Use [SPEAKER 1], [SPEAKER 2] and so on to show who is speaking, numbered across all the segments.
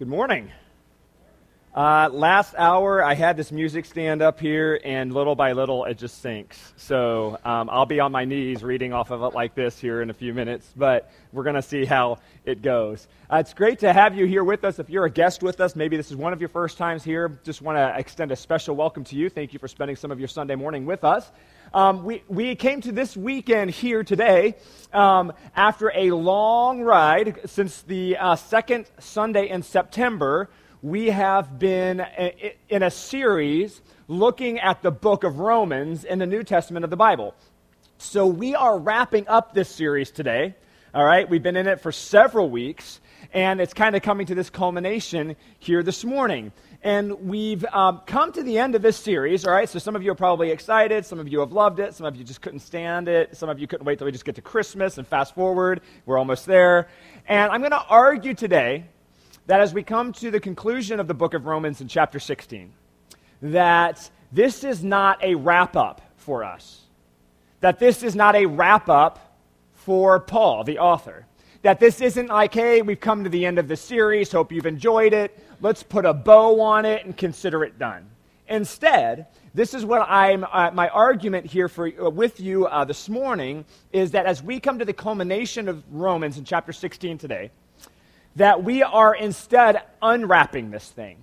[SPEAKER 1] Good morning. Uh, last hour, I had this music stand up here, and little by little, it just sinks. So um, I'll be on my knees reading off of it like this here in a few minutes, but we're going to see how it goes. Uh, it's great to have you here with us. If you're a guest with us, maybe this is one of your first times here, just want to extend a special welcome to you. Thank you for spending some of your Sunday morning with us. Um, we, we came to this weekend here today um, after a long ride since the uh, second Sunday in September. We have been in a series looking at the book of Romans in the New Testament of the Bible. So we are wrapping up this series today. All right, we've been in it for several weeks, and it's kind of coming to this culmination here this morning. And we've um, come to the end of this series, all right? So some of you are probably excited. Some of you have loved it. Some of you just couldn't stand it. Some of you couldn't wait till we just get to Christmas and fast forward. We're almost there. And I'm going to argue today that as we come to the conclusion of the book of Romans in chapter 16, that this is not a wrap up for us. That this is not a wrap up for Paul, the author. That this isn't like, hey, we've come to the end of the series, hope you've enjoyed it, let's put a bow on it and consider it done. Instead, this is what I'm, uh, my argument here for, uh, with you uh, this morning is that as we come to the culmination of Romans in chapter 16 today, that we are instead unwrapping this thing.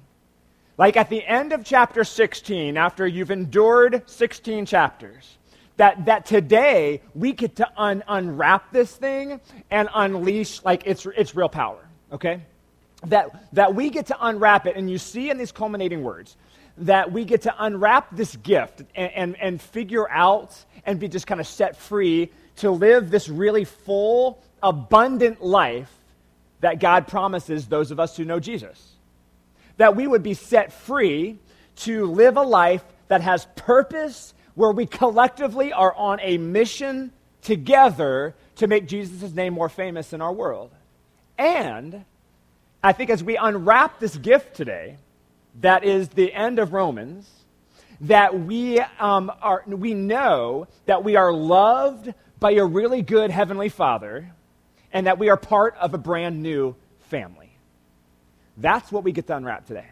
[SPEAKER 1] Like at the end of chapter 16, after you've endured 16 chapters, that, that today we get to un- unwrap this thing and unleash like its, its real power, okay? That, that we get to unwrap it, and you see in these culminating words that we get to unwrap this gift and, and, and figure out and be just kind of set free to live this really full, abundant life that God promises those of us who know Jesus. That we would be set free to live a life that has purpose where we collectively are on a mission together to make Jesus' name more famous in our world. And I think as we unwrap this gift today, that is the end of Romans, that we, um, are, we know that we are loved by a really good Heavenly Father and that we are part of a brand new family. That's what we get to unwrap today.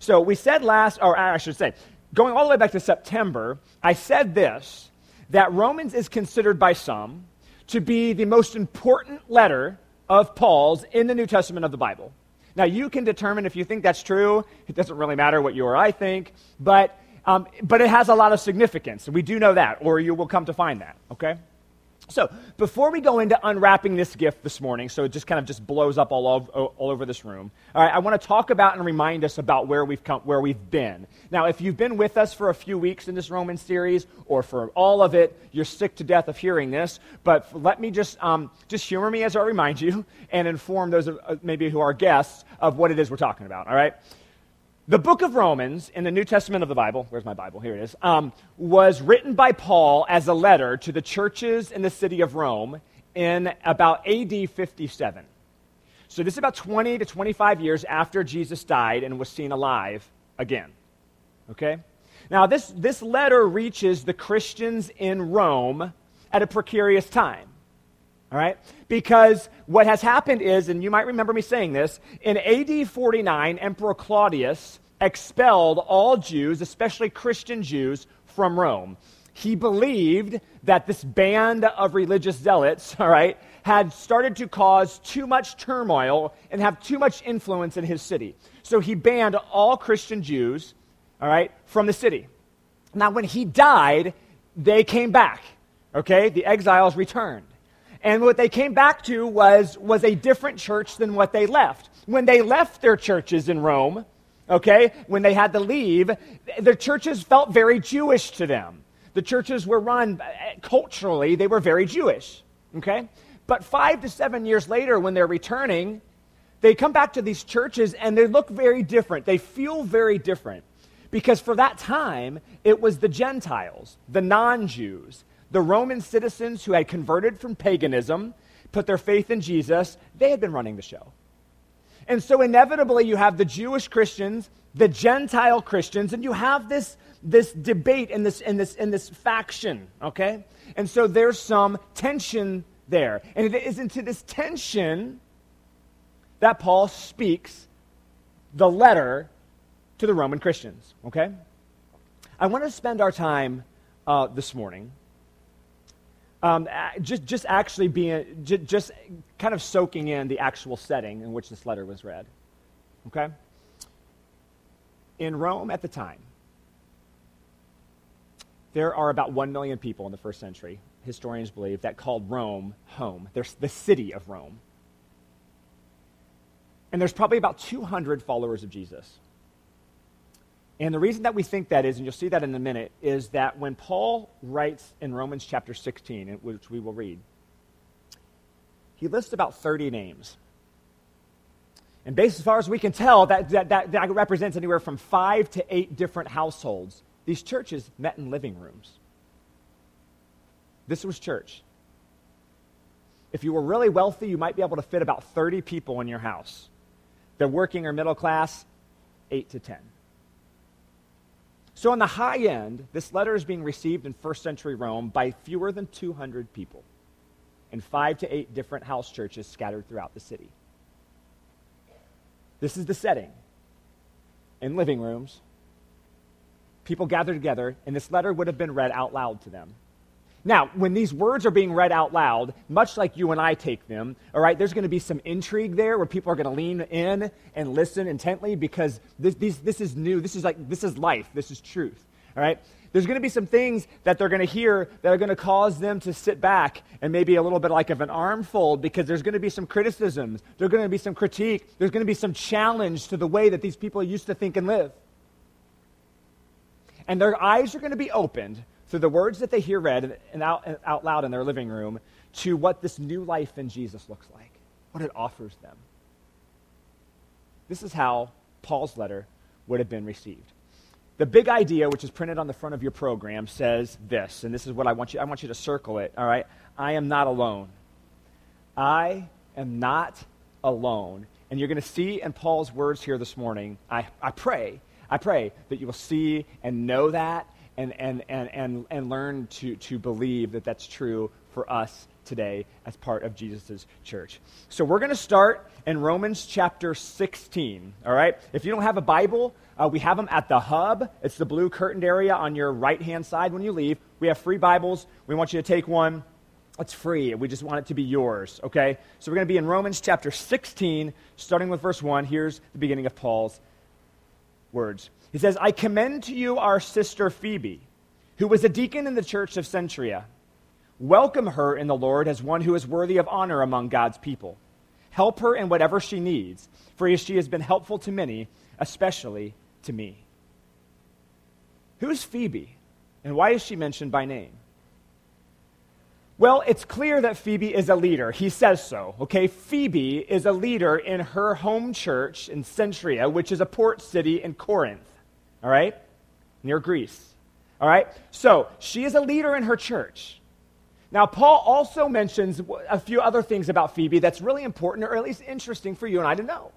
[SPEAKER 1] So we said last, or I should say, going all the way back to September, I said this that Romans is considered by some to be the most important letter of Paul's in the New Testament of the Bible. Now, you can determine if you think that's true. It doesn't really matter what you or I think, but, um, but it has a lot of significance. We do know that, or you will come to find that, okay? So, before we go into unwrapping this gift this morning, so it just kind of just blows up all over, all over this room, all right, I want to talk about and remind us about where we've, come, where we've been. Now, if you've been with us for a few weeks in this Roman series, or for all of it, you're sick to death of hearing this, but let me just, um, just humor me as I remind you and inform those of, uh, maybe who are guests of what it is we're talking about, all right? The book of Romans in the New Testament of the Bible, where's my Bible? Here it is, um, was written by Paul as a letter to the churches in the city of Rome in about AD 57. So this is about 20 to 25 years after Jesus died and was seen alive again. Okay? Now, this, this letter reaches the Christians in Rome at a precarious time. All right? Because what has happened is, and you might remember me saying this, in AD 49, Emperor Claudius expelled all Jews, especially Christian Jews, from Rome. He believed that this band of religious zealots, all right, had started to cause too much turmoil and have too much influence in his city. So he banned all Christian Jews, all right, from the city. Now, when he died, they came back, okay? The exiles returned. And what they came back to was, was a different church than what they left. When they left their churches in Rome, okay, when they had to leave, the churches felt very Jewish to them. The churches were run uh, culturally, they were very Jewish, okay? But five to seven years later, when they're returning, they come back to these churches and they look very different. They feel very different. Because for that time, it was the Gentiles, the non Jews, the Roman citizens who had converted from paganism, put their faith in Jesus, they had been running the show. And so inevitably you have the Jewish Christians, the Gentile Christians, and you have this, this debate in this, in, this, in this faction, okay? And so there's some tension there. And it is into this tension that Paul speaks the letter to the Roman Christians, okay? I want to spend our time uh, this morning um, just, just actually being, just, just kind of soaking in the actual setting in which this letter was read, okay? In Rome at the time, there are about 1 million people in the first century, historians believe, that called Rome home. There's the city of Rome. And there's probably about 200 followers of Jesus. And the reason that we think that is, and you'll see that in a minute, is that when Paul writes in Romans chapter 16, which we will read, he lists about 30 names. And based as far as we can tell, that, that, that, that represents anywhere from five to eight different households. These churches met in living rooms. This was church. If you were really wealthy, you might be able to fit about 30 people in your house. They're working or middle class, 8 to 10. So, on the high end, this letter is being received in first century Rome by fewer than 200 people in five to eight different house churches scattered throughout the city. This is the setting. In living rooms, people gather together, and this letter would have been read out loud to them. Now, when these words are being read out loud, much like you and I take them, all right, there's going to be some intrigue there where people are going to lean in and listen intently because this, this is new. This is like, this is life. This is truth, all right? There's going to be some things that they're going to hear that are going to cause them to sit back and maybe a little bit like of an arm fold because there's going to be some criticisms. There's going to be some critique. There's going to be some challenge to the way that these people used to think and live. And their eyes are going to be opened through the words that they hear read and out, out loud in their living room to what this new life in Jesus looks like, what it offers them. This is how Paul's letter would have been received. The big idea, which is printed on the front of your program, says this, and this is what I want you, I want you to circle it, all right? I am not alone. I am not alone. And you're going to see in Paul's words here this morning, I, I pray, I pray that you will see and know that and, and, and, and, and learn to, to believe that that's true for us today as part of Jesus' church. So we're going to start in Romans chapter 16, all right? If you don't have a Bible, uh, we have them at the hub. It's the blue curtained area on your right hand side when you leave. We have free Bibles. We want you to take one. It's free. We just want it to be yours, okay? So we're going to be in Romans chapter 16, starting with verse 1. Here's the beginning of Paul's words. He says, I commend to you our sister Phoebe, who was a deacon in the church of Cenchrea. Welcome her in the Lord as one who is worthy of honor among God's people. Help her in whatever she needs, for she has been helpful to many, especially to me. Who's Phoebe, and why is she mentioned by name? Well, it's clear that Phoebe is a leader. He says so. Okay, Phoebe is a leader in her home church in Cenchrea, which is a port city in Corinth all right? Near Greece. All right? So she is a leader in her church. Now, Paul also mentions a few other things about Phoebe that's really important, or at least interesting for you and I to know.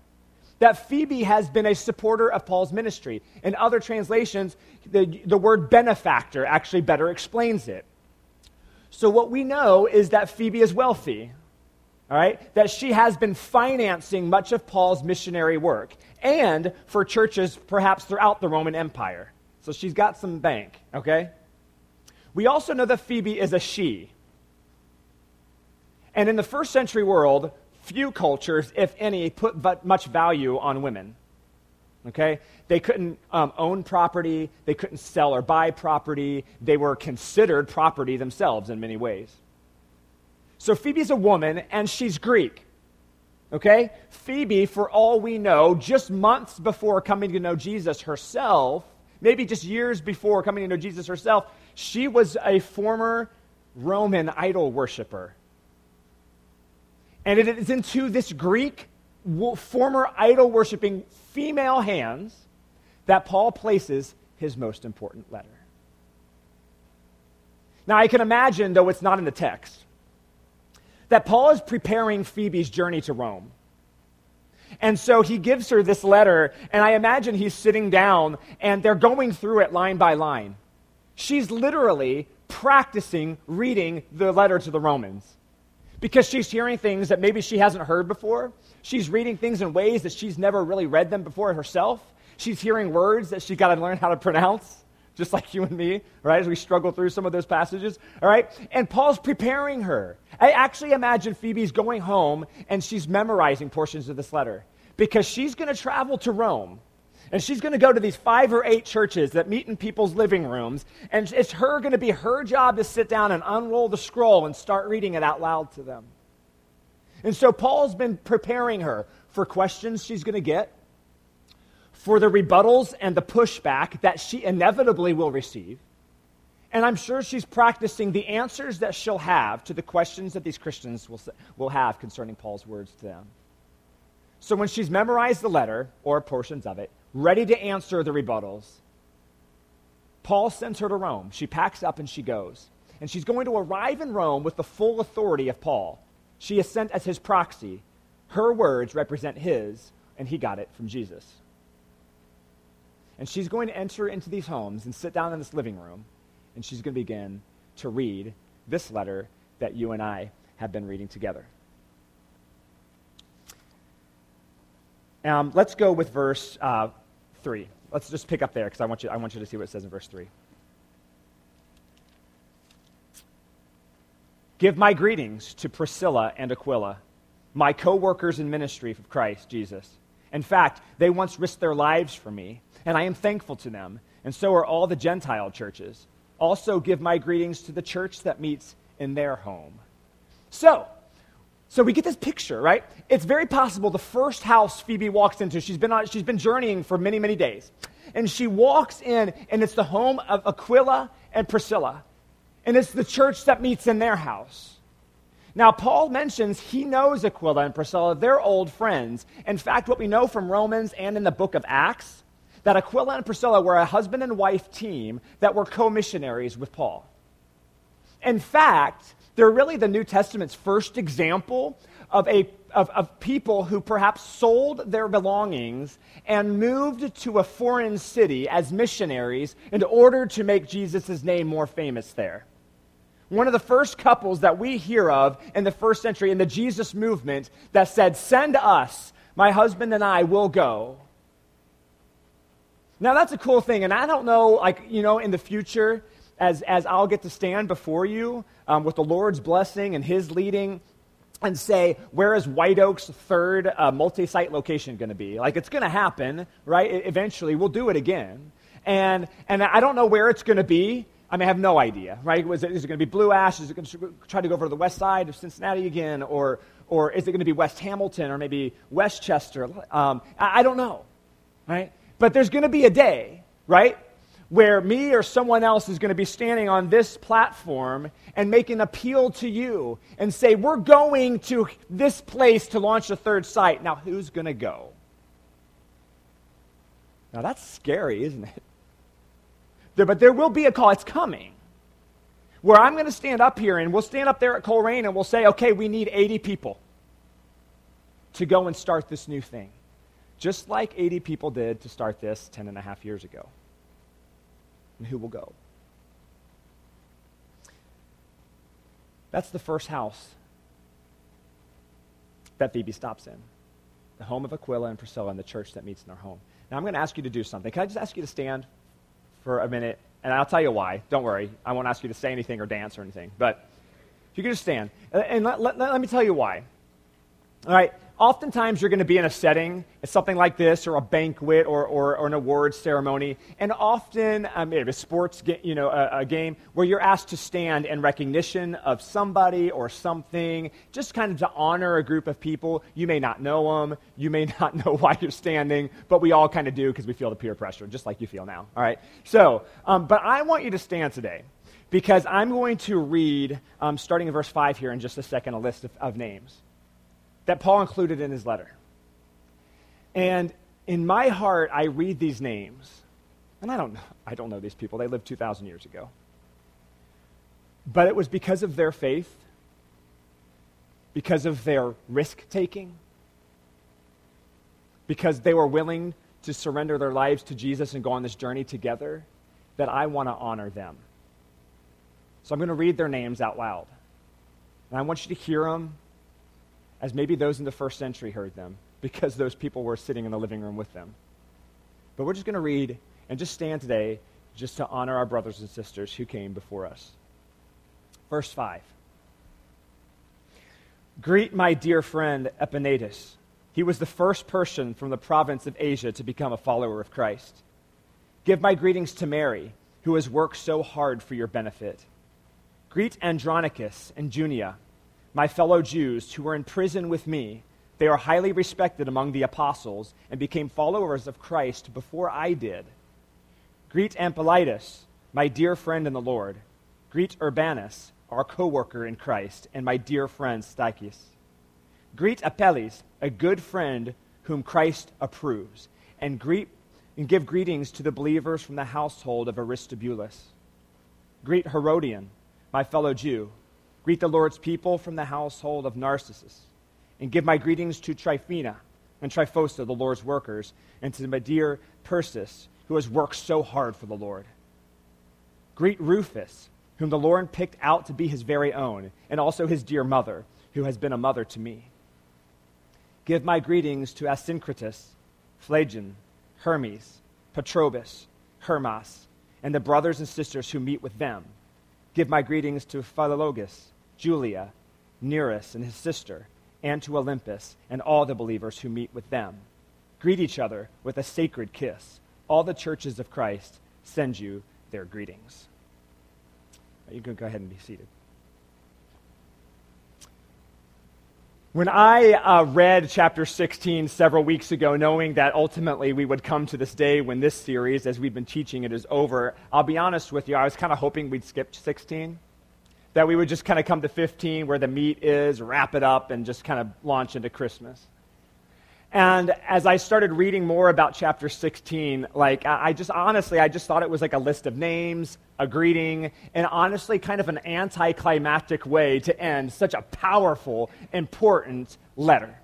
[SPEAKER 1] That Phoebe has been a supporter of Paul's ministry. In other translations, the, the word benefactor actually better explains it. So, what we know is that Phoebe is wealthy, all right? That she has been financing much of Paul's missionary work and for churches perhaps throughout the Roman Empire. So she's got some bank, okay? We also know that Phoebe is a she. And in the first century world, few cultures, if any, put much value on women. Okay? They couldn't um, own property, they couldn't sell or buy property, they were considered property themselves in many ways. So Phoebe's a woman, and she's Greek. Okay? Phoebe, for all we know, just months before coming to know Jesus herself, maybe just years before coming to know Jesus herself, she was a former Roman idol worshiper. And it is into this Greek former idol worshiping female hands that Paul places his most important letter. Now, I can imagine, though it's not in the text, that Paul is preparing Phoebe's journey to Rome. And so he gives her this letter, and I imagine he's sitting down and they're going through it line by line. She's literally practicing reading the letter to the Romans because she's hearing things that maybe she hasn't heard before. She's reading things in ways that she's never really read them before herself. She's hearing words that she's got to learn how to pronounce, just like you and me, right? As we struggle through some of those passages, all right? And Paul's preparing her. I actually imagine Phoebe's going home and she's memorizing portions of this letter because she's going to travel to Rome. And she's going to go to these five or eight churches that meet in people's living rooms. And it's her going to be her job to sit down and unroll the scroll and start reading it out loud to them. And so Paul's been preparing her for questions she's going to get, for the rebuttals and the pushback that she inevitably will receive. And I'm sure she's practicing the answers that she'll have to the questions that these Christians will, will have concerning Paul's words to them. So when she's memorized the letter, or portions of it, ready to answer the rebuttals, Paul sends her to Rome. She packs up and she goes. And she's going to arrive in Rome with the full authority of Paul. She is sent as his proxy. Her words represent his, and he got it from Jesus. And she's going to enter into these homes and sit down in this living room, and she's going to begin to read this letter that you and I have been reading together. Um, let's go with verse uh, 3. Let's just pick up there because I, want you, I want you to see what it says in verse 3. Give my greetings to Priscilla and Aquila, my co workers in ministry of Christ Jesus. In fact, they once risked their lives for me, and I am thankful to them, and so are all the Gentile churches. Also, give my greetings to the church that meets in their home. So, so we get this picture, right? It's very possible the first house Phoebe walks into, she's been, on, she's been journeying for many, many days. And she walks in, and it's the home of Aquila and Priscilla. And it's the church that meets in their house. Now, Paul mentions he knows Aquila and Priscilla. They're old friends. In fact, what we know from Romans and in the book of Acts, that Aquila and Priscilla were a husband and wife team that were co missionaries with Paul. In fact, they're really the New Testament's first example of, a, of, of people who perhaps sold their belongings and moved to a foreign city as missionaries in order to make Jesus' name more famous there. One of the first couples that we hear of in the first century in the Jesus movement that said, Send us, my husband and I will go. Now, that's a cool thing, and I don't know, like, you know, in the future, as, as I'll get to stand before you um, with the Lord's blessing and His leading and say, where is White Oak's third uh, multi site location going to be? Like, it's going to happen, right? Eventually, we'll do it again. And, and I don't know where it's going to be. I mean, I have no idea, right? Was it, is it going to be Blue Ash? Is it going to try to go over to the west side of Cincinnati again? Or, or is it going to be West Hamilton or maybe West Chester? Um, I, I don't know, right? But there's going to be a day, right, where me or someone else is going to be standing on this platform and make an appeal to you and say, We're going to this place to launch a third site. Now, who's going to go? Now, that's scary, isn't it? There, but there will be a call. It's coming. Where I'm going to stand up here and we'll stand up there at Colerain and we'll say, okay, we need 80 people to go and start this new thing. Just like 80 people did to start this 10 and a half years ago and who will go. That's the first house that Phoebe stops in the home of Aquila and Priscilla and the church that meets in their home. Now, I'm going to ask you to do something. Can I just ask you to stand for a minute? And I'll tell you why. Don't worry. I won't ask you to say anything or dance or anything. But if you could just stand. And let, let, let me tell you why. All right oftentimes you're going to be in a setting, it's something like this, or a banquet, or, or, or an awards ceremony, and often um, a sports you know, a, a, game where you're asked to stand in recognition of somebody or something, just kind of to honor a group of people. You may not know them, you may not know why you're standing, but we all kind of do because we feel the peer pressure, just like you feel now. All right. So, um, but I want you to stand today because I'm going to read, um, starting in verse 5 here in just a second, a list of, of names that Paul included in his letter. And in my heart, I read these names, and I don't, I don't know these people. They lived 2,000 years ago. But it was because of their faith, because of their risk taking, because they were willing to surrender their lives to Jesus and go on this journey together, that I want to honor them. So I'm going to read their names out loud. And I want you to hear them as maybe those in the first century heard them, because those people were sitting in the living room with them. But we're just going to read and just stand today just to honor our brothers and sisters who came before us. Verse 5. Greet my dear friend Epaenetus. He was the first person from the province of Asia to become a follower of Christ. Give my greetings to Mary, who has worked so hard for your benefit. Greet Andronicus and Junia, my fellow Jews who were in prison with me. They are highly respected among the apostles and became followers of Christ before I did. Greet Ampliatus, my dear friend in the Lord. Greet Urbanus, our co worker in Christ, and my dear friend Stachys. Greet Apelles, a good friend whom Christ approves, and, greet, and give greetings to the believers from the household of Aristobulus. Greet Herodian, my fellow Jew. Greet the Lord's people from the household of Narcissus. And give my greetings to Tryphena and Tryphosa, the Lord's workers, and to my dear Persis, who has worked so hard for the Lord. Greet Rufus, whom the Lord picked out to be his very own, and also his dear mother, who has been a mother to me. Give my greetings to Asyncritus, Phlegon, Hermes, Patrobas, Hermas, and the brothers and sisters who meet with them. Give my greetings to Philologus, Julia, Nereus and his sister, and to Olympus, and all the believers who meet with them. Greet each other with a sacred kiss. All the churches of Christ send you their greetings. You can go ahead and be seated. When I uh, read chapter 16 several weeks ago, knowing that ultimately we would come to this day when this series, as we've been teaching it, is over, I'll be honest with you, I was kind of hoping we'd skip 16. That we would just kind of come to 15 where the meat is, wrap it up, and just kind of launch into Christmas. And as I started reading more about chapter 16, like, I just honestly, I just thought it was like a list of names, a greeting, and honestly, kind of an anticlimactic way to end such a powerful, important letter.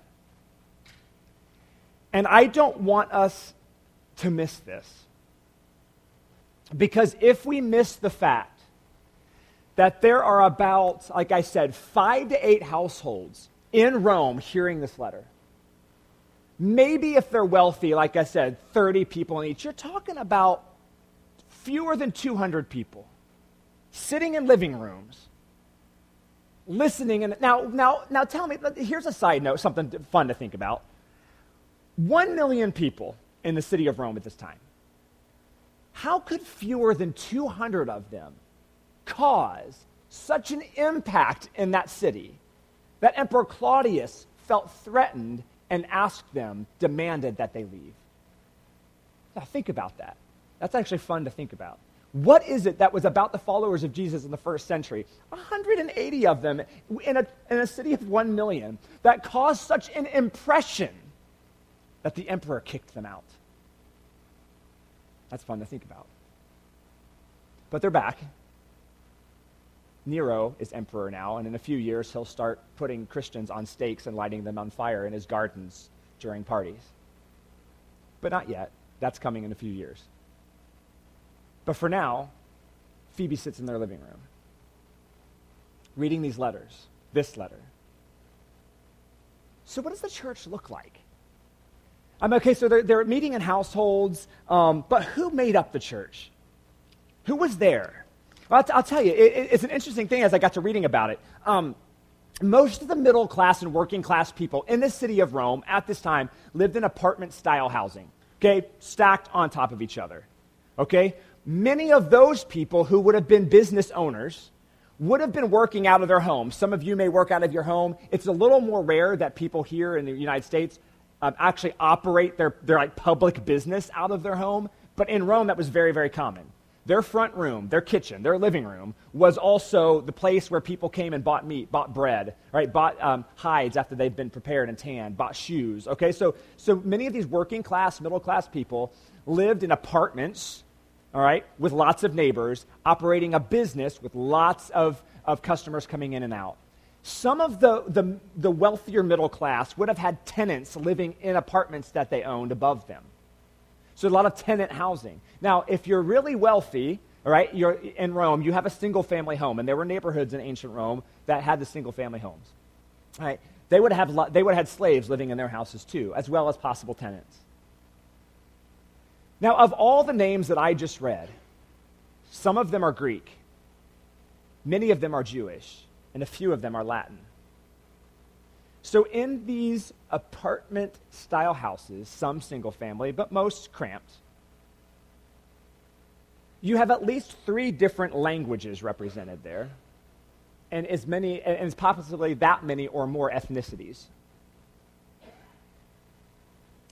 [SPEAKER 1] And I don't want us to miss this. Because if we miss the fact that there are about, like I said, five to eight households in Rome hearing this letter, Maybe if they're wealthy, like I said, 30 people in each, you're talking about fewer than 200 people sitting in living rooms, listening. And now, now, now tell me, here's a side note, something fun to think about. One million people in the city of Rome at this time. How could fewer than 200 of them cause such an impact in that city that Emperor Claudius felt threatened and asked them, demanded that they leave. Now, think about that. That's actually fun to think about. What is it that was about the followers of Jesus in the first century? 180 of them in a, in a city of 1 million that caused such an impression that the emperor kicked them out. That's fun to think about. But they're back. Nero is emperor now, and in a few years he'll start putting Christians on stakes and lighting them on fire in his gardens during parties. But not yet. That's coming in a few years. But for now, Phoebe sits in their living room, reading these letters, this letter. So, what does the church look like? I'm okay, so they're, they're meeting in households, um, but who made up the church? Who was there? Well, I'll, t- I'll, tell you, it, it's an interesting thing as I got to reading about it. Um, most of the middle class and working class people in the city of Rome at this time lived in apartment style housing, okay, stacked on top of each other, okay? Many of those people who would have been business owners would have been working out of their home. Some of you may work out of your home. It's a little more rare that people here in the United States um, actually operate their, their like public business out of their home, but in Rome that was very, very common. Their front room, their kitchen, their living room was also the place where people came and bought meat, bought bread, right? Bought um, hides after they've been prepared and tanned, bought shoes. Okay, so so many of these working class, middle class people lived in apartments, all right, with lots of neighbors, operating a business with lots of, of customers coming in and out. Some of the, the, the wealthier middle class would have had tenants living in apartments that they owned above them. So a lot of tenant housing. Now, if you're really wealthy, All right, you're in Rome, you have a single family home, and there were neighborhoods in ancient Rome that had the single family homes. All right, they would have they would have had slaves living in their houses too, as well as possible tenants. Now, of all the names that I just read, some of them are Greek, many of them are Jewish, and a few of them are Latin. So, in these apartment style houses, some single family, but most cramped, you have at least three different languages represented there, and as many, and as possibly that many or more ethnicities.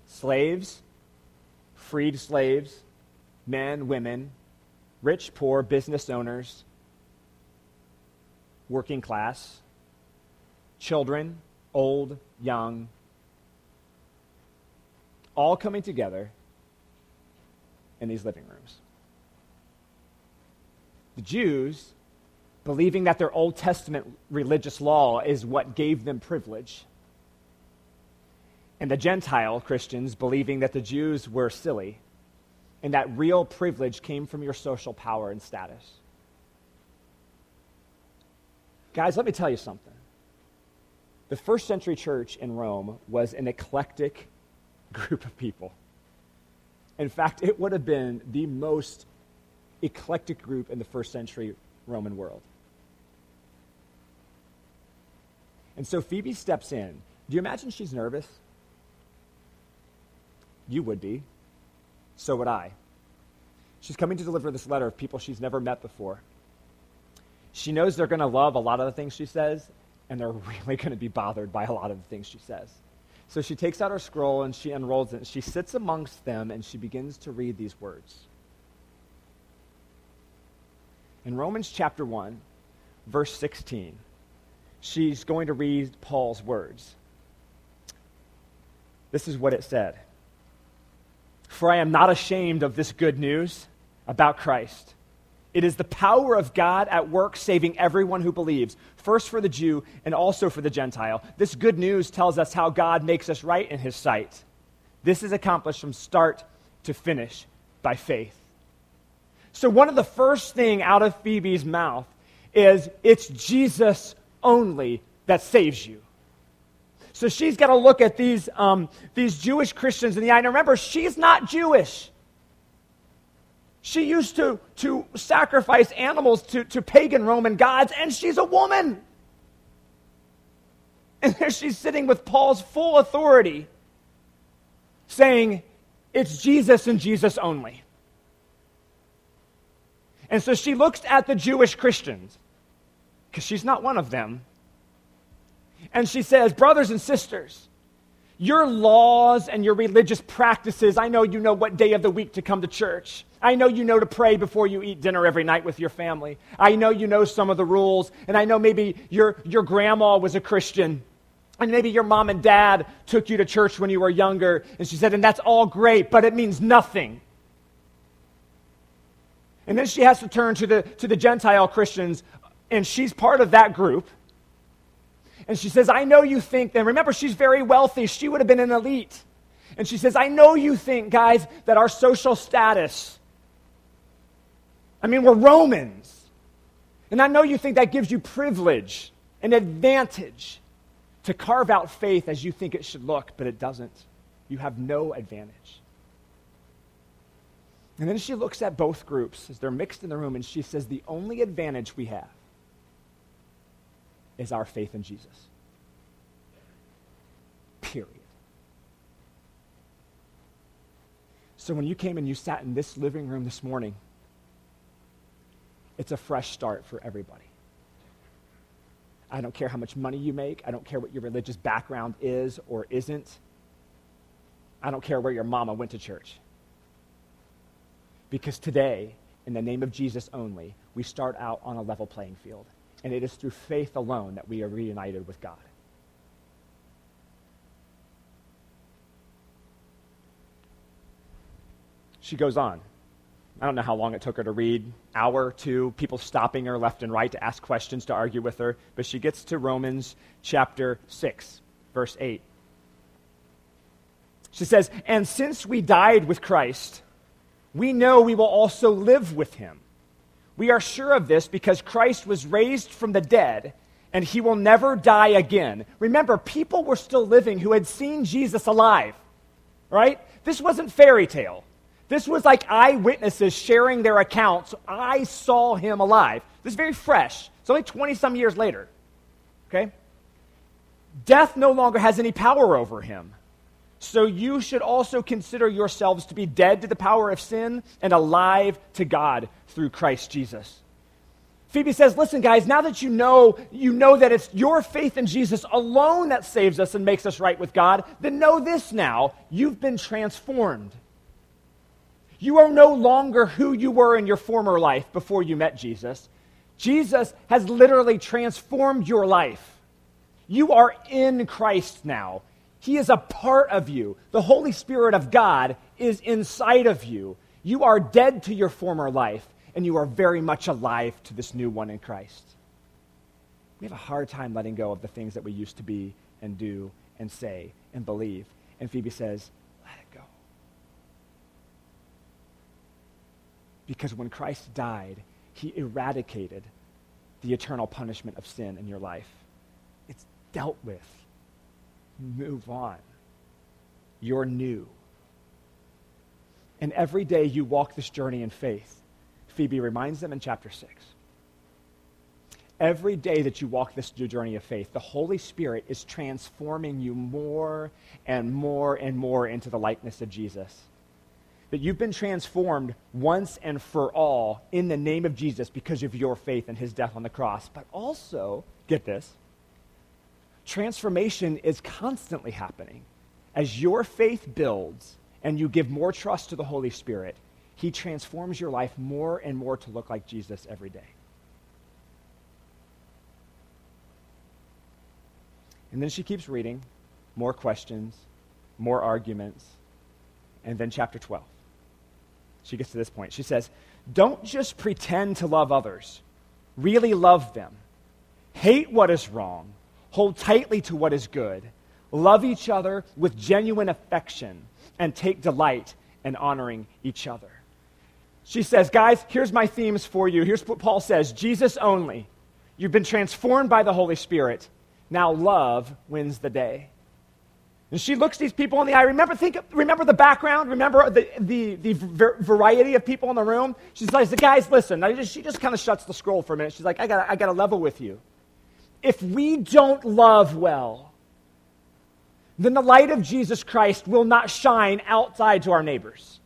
[SPEAKER 1] Slaves, freed slaves, men, women, rich, poor, business owners, working class, children, old, young, all coming together in these living rooms. The Jews, believing that their Old Testament religious law is what gave them privilege, and the Gentile Christians, believing that the Jews were silly and that real privilege came from your social power and status. Guys, let me tell you something. The first century church in Rome was an eclectic group of people. In fact, it would have been the most eclectic group in the first century Roman world. And so Phoebe steps in. Do you imagine she's nervous? You would be. So would I. She's coming to deliver this letter of people she's never met before. She knows they're going to love a lot of the things she says, and they're really going to be bothered by a lot of the things she says. So she takes out her scroll and she unrolls it. She sits amongst them and she begins to read these words. In Romans chapter 1, verse 16, she's going to read Paul's words. This is what it said For I am not ashamed of this good news about Christ it is the power of God at work saving everyone who believes, first for the Jew and also for the Gentile. This good news tells us how God makes us right in his sight. This is accomplished from start to finish by faith. So, one of the first thing out of Phoebe's mouth is it's Jesus only that saves you. So she's got to look at these, um, these Jewish Christians in the eye. And remember, she's not Jewish. She used to, to sacrifice animals to, to pagan Roman gods, and she's a woman. And there she's sitting with Paul's full authority, saying, It's Jesus and Jesus only. And so she looks at the Jewish Christians, because she's not one of them, and she says, Brothers and sisters, your laws and your religious practices, I know you know what day of the week to come to church. I know you know to pray before you eat dinner every night with your family. I know you know some of the rules. And I know maybe your, your grandma was a Christian. And maybe your mom and dad took you to church when you were younger. And she said, and that's all great, but it means nothing. And then she has to turn to the, to the Gentile Christians, and she's part of that group. And she says, I know you think, and remember, she's very wealthy. She would have been an elite. And she says, I know you think, guys, that our social status, I mean, we're Romans. And I know you think that gives you privilege and advantage to carve out faith as you think it should look, but it doesn't. You have no advantage. And then she looks at both groups as they're mixed in the room and she says, The only advantage we have is our faith in Jesus. Period. So when you came and you sat in this living room this morning, it's a fresh start for everybody. I don't care how much money you make. I don't care what your religious background is or isn't. I don't care where your mama went to church. Because today, in the name of Jesus only, we start out on a level playing field and it is through faith alone that we are reunited with God. She goes on. I don't know how long it took her to read, hour, two, people stopping her left and right to ask questions, to argue with her, but she gets to Romans chapter 6, verse 8. She says, And since we died with Christ, we know we will also live with him. We are sure of this because Christ was raised from the dead and he will never die again. Remember, people were still living who had seen Jesus alive, right? This wasn't fairy tale. This was like eyewitnesses sharing their accounts. I saw him alive. This is very fresh. It's only 20 some years later. Okay? Death no longer has any power over him. So you should also consider yourselves to be dead to the power of sin and alive to God through Christ Jesus. Phoebe says, "Listen guys, now that you know, you know that it's your faith in Jesus alone that saves us and makes us right with God, then know this now, you've been transformed. You are no longer who you were in your former life before you met Jesus. Jesus has literally transformed your life. You are in Christ now. He is a part of you. The Holy Spirit of God is inside of you. You are dead to your former life, and you are very much alive to this new one in Christ. We have a hard time letting go of the things that we used to be and do and say and believe. And Phoebe says, let it go. Because when Christ died, he eradicated the eternal punishment of sin in your life. It's dealt with. Move on. You're new. And every day you walk this journey in faith. Phoebe reminds them in chapter 6. Every day that you walk this journey of faith, the Holy Spirit is transforming you more and more and more into the likeness of Jesus that you've been transformed once and for all in the name of Jesus because of your faith and his death on the cross. But also, get this, transformation is constantly happening. As your faith builds and you give more trust to the Holy Spirit, he transforms your life more and more to look like Jesus every day. And then she keeps reading, more questions, more arguments, and then chapter 12 she gets to this point. She says, Don't just pretend to love others, really love them. Hate what is wrong, hold tightly to what is good, love each other with genuine affection, and take delight in honoring each other. She says, Guys, here's my themes for you. Here's what Paul says Jesus only. You've been transformed by the Holy Spirit. Now love wins the day. And she looks these people in the eye. Remember, think, remember the background? Remember the, the, the variety of people in the room? She says, the guys, listen. She just kind of shuts the scroll for a minute. She's like, I got I gotta level with you. If we don't love well, then the light of Jesus Christ will not shine outside to our neighbors.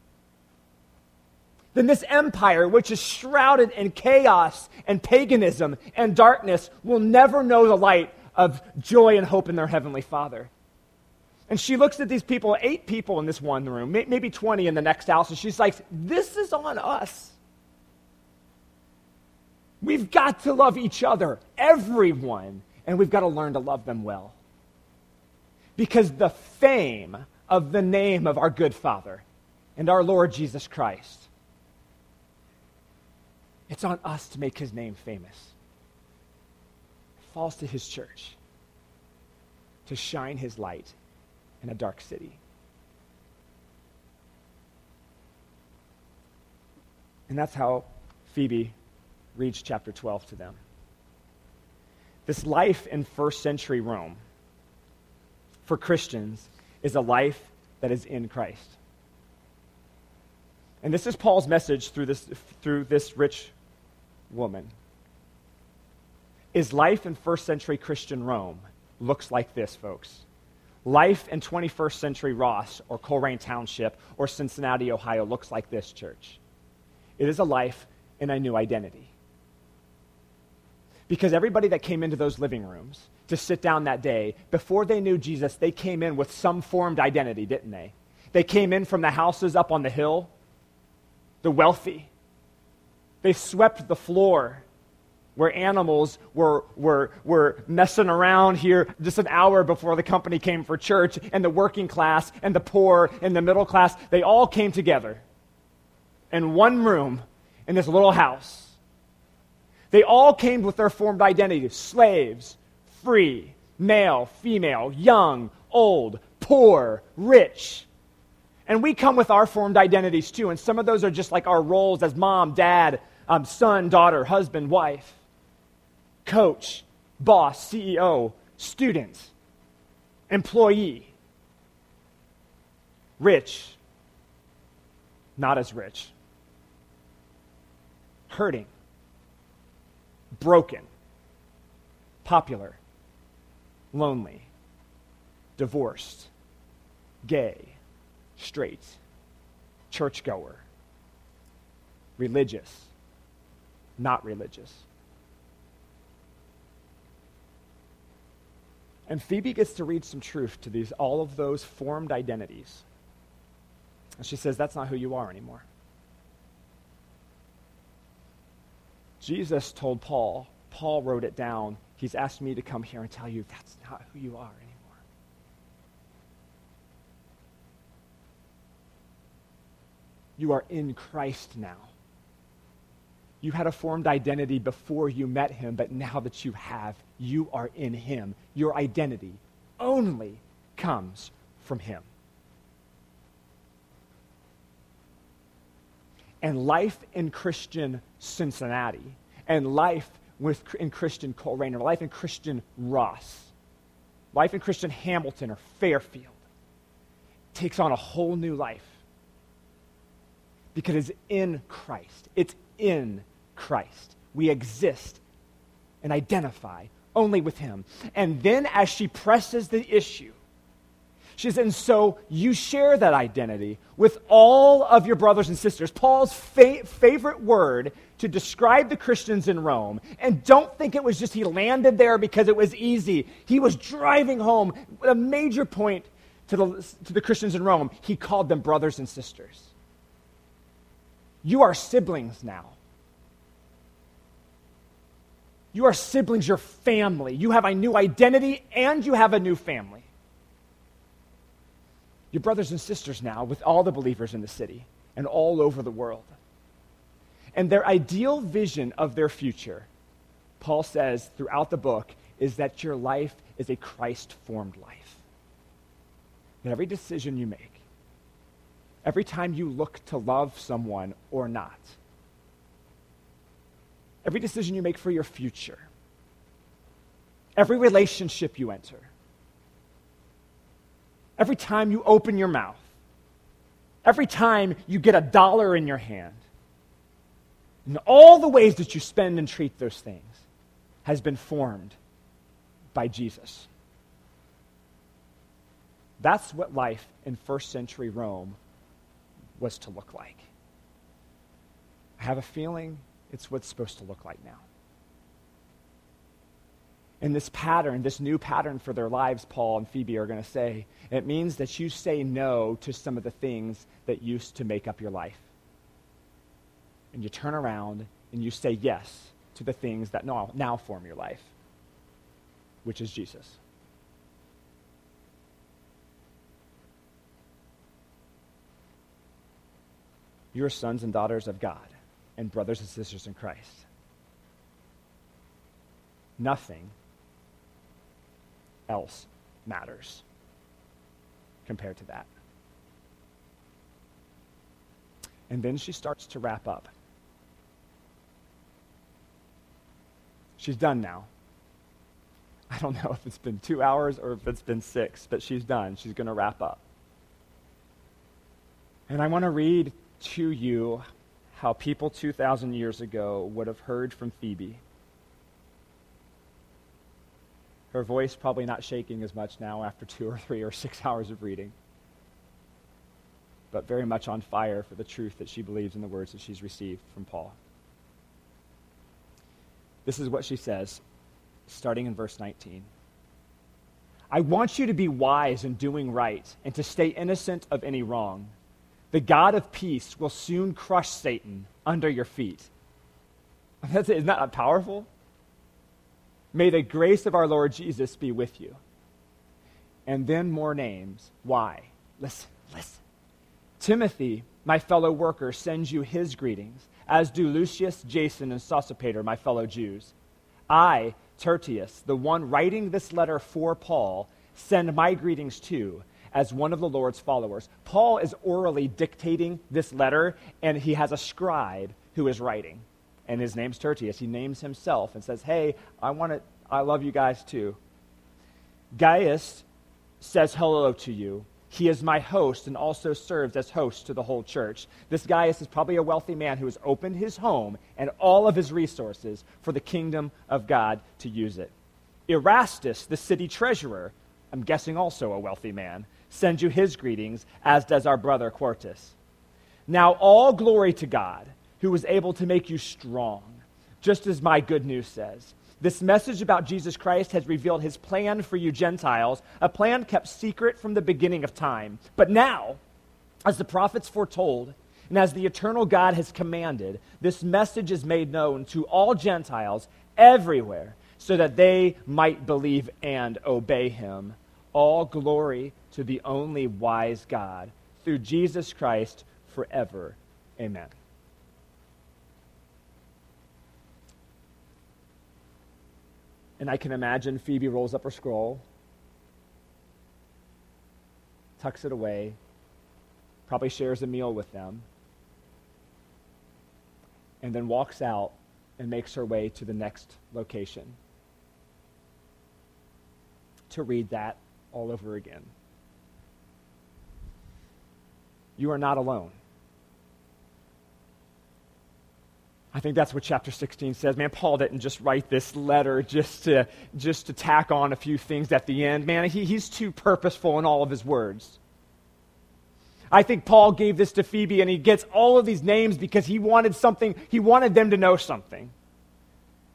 [SPEAKER 1] Then this empire, which is shrouded in chaos and paganism and darkness, will never know the light of joy and hope in their heavenly Father. And she looks at these people, eight people in this one room, maybe 20 in the next house, and she's like, This is on us. We've got to love each other, everyone, and we've got to learn to love them well. Because the fame of the name of our good Father and our Lord Jesus Christ, it's on us to make his name famous. It falls to his church to shine his light in a dark city. And that's how Phoebe reads chapter 12 to them. This life in first century Rome for Christians is a life that is in Christ. And this is Paul's message through this, through this rich woman. Is life in first century Christian Rome looks like this, folks. Life in 21st century Ross or Colerain Township or Cincinnati, Ohio looks like this, church. It is a life in a new identity. Because everybody that came into those living rooms to sit down that day, before they knew Jesus, they came in with some formed identity, didn't they? They came in from the houses up on the hill, the wealthy. They swept the floor where animals were, were, were messing around here just an hour before the company came for church, and the working class and the poor and the middle class, they all came together in one room in this little house. They all came with their formed identity slaves, free, male, female, young, old, poor, rich. And we come with our formed identities too, and some of those are just like our roles as mom, dad, um, son, daughter, husband, wife, coach, boss, CEO, student, employee, rich, not as rich, hurting, broken, popular, lonely, divorced, gay, straight, churchgoer, religious, not religious. And Phoebe gets to read some truth to these all of those formed identities. And she says, That's not who you are anymore. Jesus told Paul, Paul wrote it down. He's asked me to come here and tell you that's not who you are anymore. You are in Christ now. You had a formed identity before you met him, but now that you have, you are in him. Your identity only comes from him. And life in Christian Cincinnati, and life with, in Christian Colerain, life in Christian Ross, life in Christian Hamilton or Fairfield takes on a whole new life because it's in Christ. It's in Christ. We exist and identify only with Him. And then as she presses the issue, she says, and so you share that identity with all of your brothers and sisters. Paul's fa- favorite word to describe the Christians in Rome. And don't think it was just he landed there because it was easy. He was driving home a major point to the, to the Christians in Rome. He called them brothers and sisters. You are siblings now. You are siblings, you're family. You have a new identity and you have a new family. Your brothers and sisters now with all the believers in the city and all over the world. And their ideal vision of their future, Paul says throughout the book, is that your life is a Christ formed life. That every decision you make, every time you look to love someone or not, every decision you make for your future, every relationship you enter, every time you open your mouth, every time you get a dollar in your hand, and all the ways that you spend and treat those things has been formed by Jesus. That's what life in first century Rome was to look like. I have a feeling it's what's supposed to look like now. And this pattern, this new pattern for their lives, Paul and Phoebe are going to say, it means that you say no to some of the things that used to make up your life. And you turn around and you say yes to the things that now, now form your life, which is Jesus. You are sons and daughters of God and brothers and sisters in Christ. Nothing else matters compared to that. And then she starts to wrap up. She's done now. I don't know if it's been two hours or if it's been six, but she's done. She's going to wrap up. And I want to read to you how people 2,000 years ago would have heard from Phoebe. Her voice probably not shaking as much now after two or three or six hours of reading, but very much on fire for the truth that she believes in the words that she's received from Paul. This is what she says, starting in verse 19. I want you to be wise in doing right and to stay innocent of any wrong. The God of peace will soon crush Satan under your feet. That's it. Isn't that powerful? May the grace of our Lord Jesus be with you. And then more names. Why? Listen, listen. Timothy, my fellow worker, sends you his greetings, as do Lucius, Jason, and Sosipater, my fellow Jews. I, Tertius, the one writing this letter for Paul, send my greetings too as one of the Lord's followers. Paul is orally dictating this letter, and he has a scribe who is writing. and his name's Tertius. He names himself and says, Hey, I want to, I love you guys too. Gaius says hello to you. He is my host and also serves as host to the whole church. This Gaius is probably a wealthy man who has opened his home and all of his resources for the kingdom of God to use it. Erastus, the city treasurer, I'm guessing also a wealthy man, sends you his greetings, as does our brother Quartus. Now, all glory to God, who was able to make you strong, just as my good news says. This message about Jesus Christ has revealed his plan for you Gentiles, a plan kept secret from the beginning of time. But now, as the prophets foretold, and as the eternal God has commanded, this message is made known to all Gentiles everywhere so that they might believe and obey him. All glory to the only wise God through Jesus Christ forever. Amen. And I can imagine Phoebe rolls up her scroll, tucks it away, probably shares a meal with them, and then walks out and makes her way to the next location to read that all over again. You are not alone. I think that's what chapter 16 says. Man, Paul didn't just write this letter just to, just to tack on a few things at the end. Man, he, he's too purposeful in all of his words. I think Paul gave this to Phoebe and he gets all of these names because he wanted something, he wanted them to know something.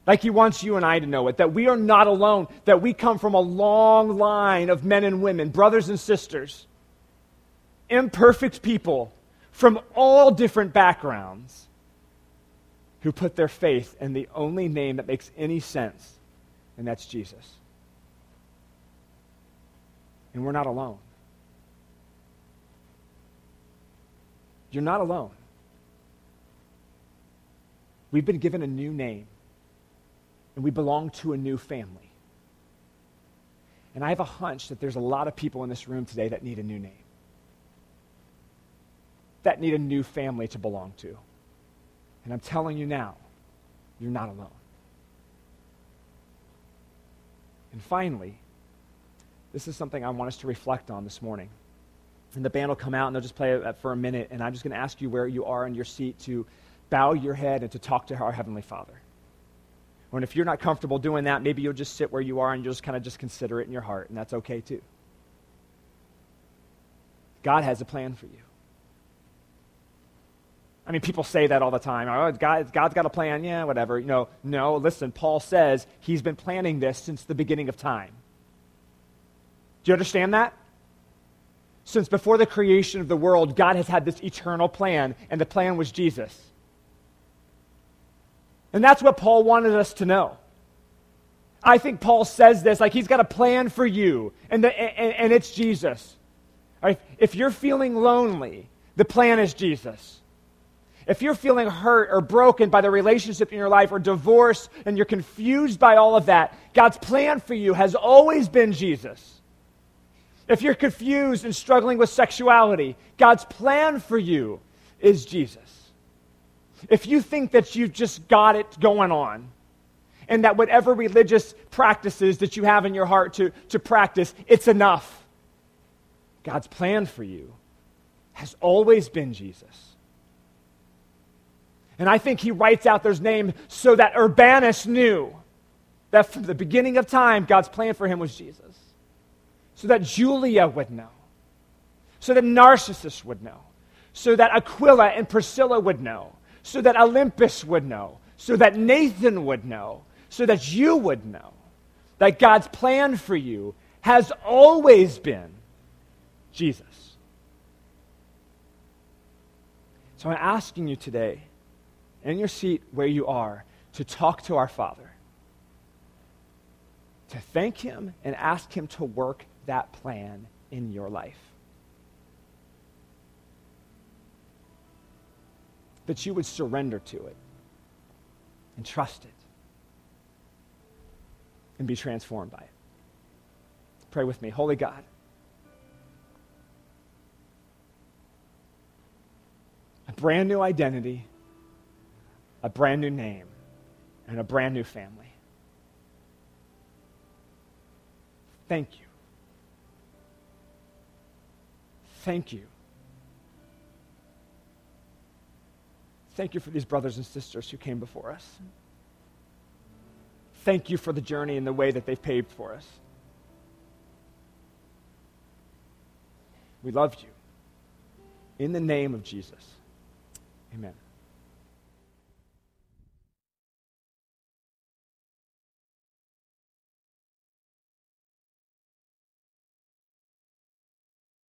[SPEAKER 1] Like he wants you and I to know it, that we are not alone, that we come from a long line of men and women, brothers and sisters, imperfect people from all different backgrounds who put their faith in the only name that makes any sense, and that's Jesus. And we're not alone. You're not alone. We've been given a new name and we belong to a new family. And I have a hunch that there's a lot of people in this room today that need a new name, that need a new family to belong to. And I'm telling you now, you're not alone. And finally, this is something I want us to reflect on this morning. And the band will come out and they'll just play it uh, for a minute. And I'm just going to ask you where you are in your seat to bow your head and to talk to our Heavenly Father. And if you're not comfortable doing that, maybe you'll just sit where you are and you'll just kind of just consider it in your heart, and that's okay too. God has a plan for you. I mean, people say that all the time. Oh, God, God's got a plan. Yeah, whatever. You know, no, listen, Paul says he's been planning this since the beginning of time. Do you understand that? Since before the creation of the world, God has had this eternal plan, and the plan was Jesus. And that's what Paul wanted us to know. I think Paul says this like he's got a plan for you, and, the, and, and it's Jesus. Right? If you're feeling lonely, the plan is Jesus. If you're feeling hurt or broken by the relationship in your life or divorce and you're confused by all of that, God's plan for you has always been Jesus. If you're confused and struggling with sexuality, God's plan for you is Jesus if you think that you've just got it going on, and that whatever religious practices that you have in your heart to, to practice, it's enough. God's plan for you has always been Jesus. And I think he writes out those names so that Urbanus knew that from the beginning of time, God's plan for him was Jesus. So that Julia would know. So that Narcissus would know. So that Aquila and Priscilla would know so that Olympas would know, so that Nathan would know, so that you would know that God's plan for you has always been Jesus. So I'm asking you today, in your seat where you are, to talk to our Father, to thank Him and ask Him to work that plan in your life. That you would surrender to it and trust it and be transformed by it. Pray with me. Holy God, a brand new identity, a brand new name and a brand new family. Thank you. Thank you. Thank you for these brothers and sisters who came before us. Thank you for the journey and the way that they've paved for us. We love you. In the name of Jesus, amen.